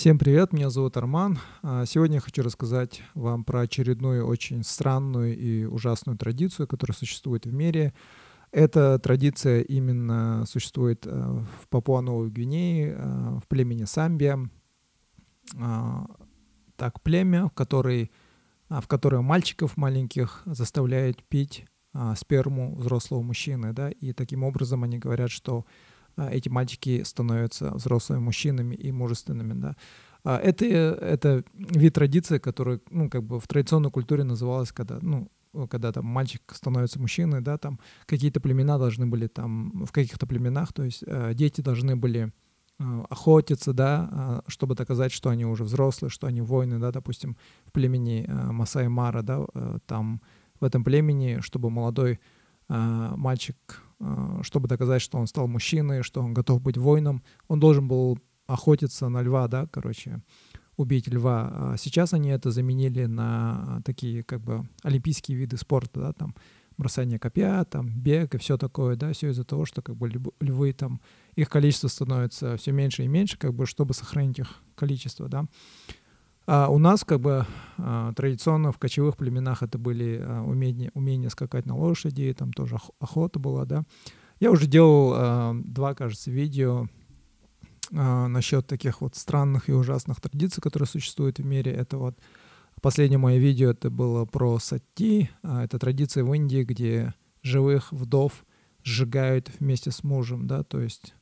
Всем привет, меня зовут Арман. А, сегодня я хочу рассказать вам про очередную очень странную и ужасную традицию, которая существует в мире. Эта традиция именно существует э, в Папуа-Новой Гвинее, э, в племени Самбия. А, так, племя, в, который, а, в которое мальчиков маленьких заставляют пить сперму взрослого мужчины, да, и таким образом они говорят, что эти мальчики становятся взрослыми мужчинами и мужественными, да. А, это, это вид традиции, который, ну, как бы в традиционной культуре называлась, когда, ну, когда там мальчик становится мужчиной, да, там какие-то племена должны были там, в каких-то племенах, то есть э, дети должны были охотиться, да, чтобы доказать, что они уже взрослые, что они воины, да, допустим, в племени Масай Мара, да, там в этом племени, чтобы молодой мальчик чтобы доказать, что он стал мужчиной, что он готов быть воином, он должен был охотиться на льва, да, короче, убить льва. А сейчас они это заменили на такие как бы олимпийские виды спорта, да, там бросание копья, там бег и все такое, да, все из-за того, что как бы львы там, их количество становится все меньше и меньше, как бы, чтобы сохранить их количество, да. А у нас как бы а, традиционно в кочевых племенах это были а, умения, умения скакать на лошади, там тоже охота была, да. Я уже делал а, два, кажется, видео насчет таких вот странных и ужасных традиций, которые существуют в мире. Это вот последнее мое видео, это было про сати. Это традиция в Индии, где живых вдов сжигают вместе с мужем, да, то есть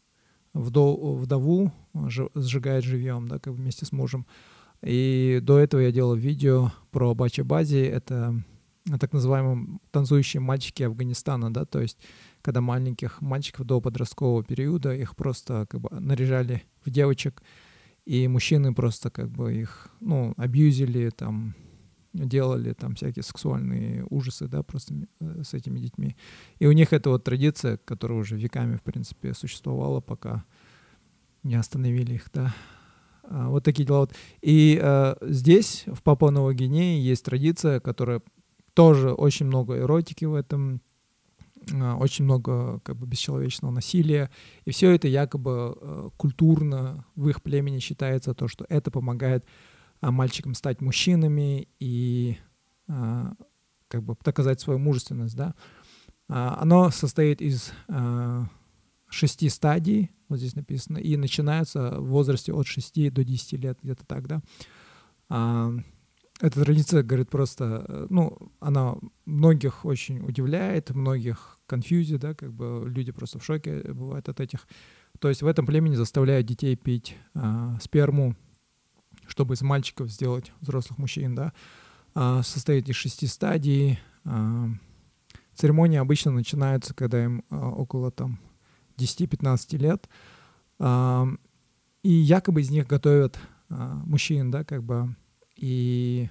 вдов, вдову сжигают живьем, да, как вместе с мужем. И до этого я делал видео про Бача Бази. Это так называемые танцующие мальчики Афганистана, да, то есть когда маленьких мальчиков до подросткового периода их просто как бы наряжали в девочек, и мужчины просто как бы их, ну, абьюзили, там, делали там всякие сексуальные ужасы, да, просто э, с этими детьми. И у них это вот традиция, которая уже веками, в принципе, существовала, пока не остановили их, да. А, вот такие дела. И э, здесь, в Папуа-Новой Гвинее, есть традиция, которая тоже очень много эротики в этом, э, очень много как бы бесчеловечного насилия. И все это якобы э, культурно в их племени считается то, что это помогает э, мальчикам стать мужчинами и э, как бы доказать свою мужественность, да. Э, оно состоит из э, шести стадий, вот здесь написано, и начинаются в возрасте от 6 до 10 лет, где-то так, да. А, эта традиция, говорит, просто, э, ну, она многих очень удивляет, многих конфьюзи, да, как бы люди просто в шоке бывают от этих. То есть в этом племени заставляют детей пить а, сперму, чтобы из мальчиков сделать взрослых мужчин, да. А, состоит из шести стадий. А, церемония обычно начинается, когда им а, около там 10-15 лет, и якобы из них готовят а, мужчин, да, как бы, и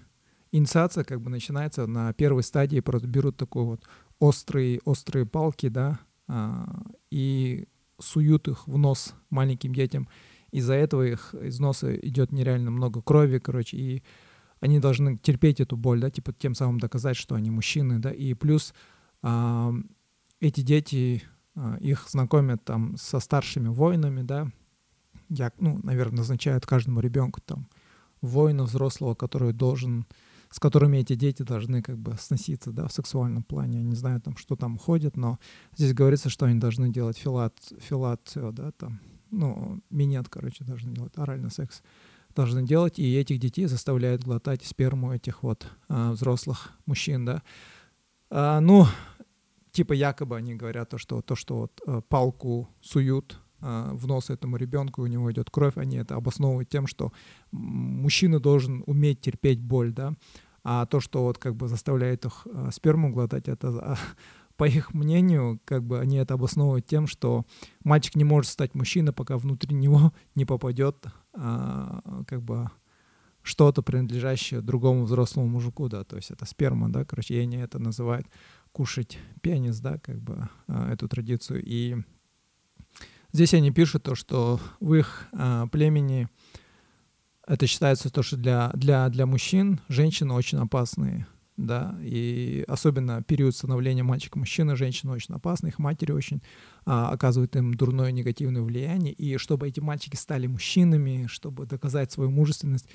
инициация как бы начинается на первой стадии, просто берут такой вот острые, острые палки, да, а, и суют их в нос маленьким детям. Из-за этого их из носа идет нереально много крови, короче, и они должны терпеть эту боль, да, типа тем самым доказать, что они мужчины, да, и плюс эти дети их знакомят там со старшими воинами, да, я, ну, наверное, назначают каждому ребенку там воина взрослого, который должен, с которыми эти дети должны как бы сноситься, да, в сексуальном плане. Я не знаю там, что там ходит, но здесь говорится, что они должны делать филат, филацию, да, там, ну, минет, короче, должны делать, оральный секс должны делать, и этих детей заставляют глотать сперму этих вот а, взрослых мужчин, да. А, ну, типа якобы они говорят то, что то, что вот э, палку суют э, в нос этому ребенку, у него идет кровь, они это обосновывают тем, что мужчина должен уметь терпеть боль, да, а то, что вот как бы заставляет их э, сперму глотать, это по их мнению, как бы они это обосновывают тем, что мальчик не может стать мужчиной, пока внутри него не попадет а, как бы что-то принадлежащее другому взрослому мужику, да, то есть это сперма, да, короче, и они это называют кушать пенис, да, как бы а, эту традицию. И здесь они пишут то, что в их а, племени это считается то, что для, для, для мужчин женщины очень опасные да, и особенно период становления мальчика мужчины, женщины очень опасны, их матери очень а, оказывают им дурное негативное влияние, и чтобы эти мальчики стали мужчинами, чтобы доказать свою мужественность,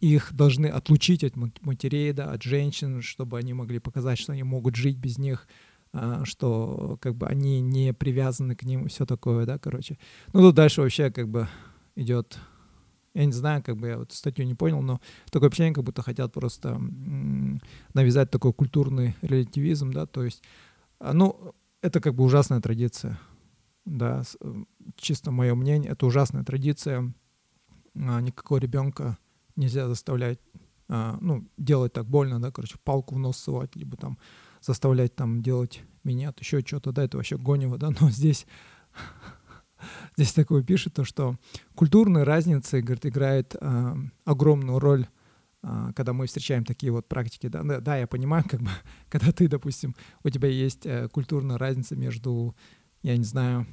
их должны отлучить от матерей, да, от женщин, чтобы они могли показать, что они могут жить без них, а, что как бы они не привязаны к ним и все такое, да, короче. Ну, тут дальше вообще как бы идет я не знаю, как бы я вот статью не понял, но такое ощущение, как будто хотят просто навязать такой культурный релятивизм, да, то есть, а, ну, это как бы ужасная традиция, да, чисто мое мнение, это ужасная традиция, а, никакого ребенка нельзя заставлять, а, ну, делать так больно, да, короче, палку в нос ссывать, либо там заставлять там делать минет, еще что-то, да, это вообще гонево, да, но здесь здесь такое пишет, то, что культурные разницы, говорит, играет э, огромную роль, э, когда мы встречаем такие вот практики. Да, да, я понимаю, как бы, когда ты, допустим, у тебя есть э, культурная разница между, я не знаю,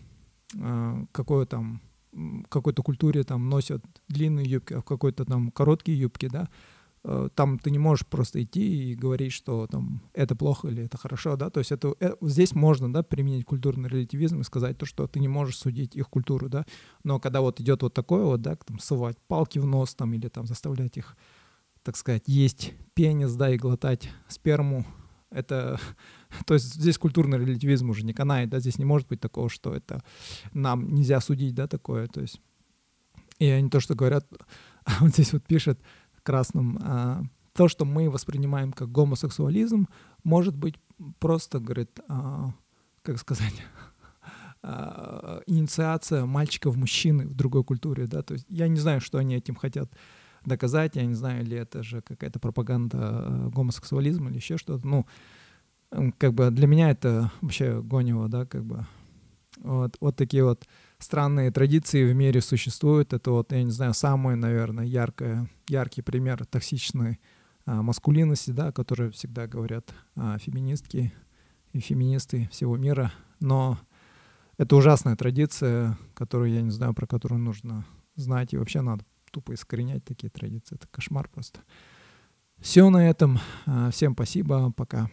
э, какой там какой-то культуре там носят длинные юбки, а в какой-то там короткие юбки, да, Э, там ты не можешь просто идти и говорить, что там это плохо или это хорошо, да, то есть это, это здесь можно, да, применить культурный релятивизм и сказать то, что ты не можешь судить их культуру, да, но когда вот идет вот такое вот, да, там совать палки в нос там или там заставлять их, так сказать, есть пенис, да, и глотать сперму, это, то есть здесь культурный релятивизм уже не канает, да, здесь не может быть такого, что это нам нельзя судить, да, такое, то есть. И они то, что говорят, вот здесь вот пишет, красным, а, то, что мы воспринимаем как гомосексуализм, может быть просто, говорит, а, как сказать, а, инициация мальчика в мужчины в другой культуре, да, то есть я не знаю, что они этим хотят доказать, я не знаю, ли это же какая-то пропаганда а, гомосексуализма или еще что-то, ну, как бы для меня это вообще гонево, да, как бы, вот, вот такие вот странные традиции в мире существуют. Это вот, я не знаю, самый, наверное, яркое, яркий пример токсичной а, маскулинности, да, которые всегда говорят а, феминистки и феминисты всего мира. Но это ужасная традиция, которую, я не знаю, про которую нужно знать. И вообще надо тупо искоренять такие традиции. Это кошмар просто. Все на этом. А, всем спасибо. Пока.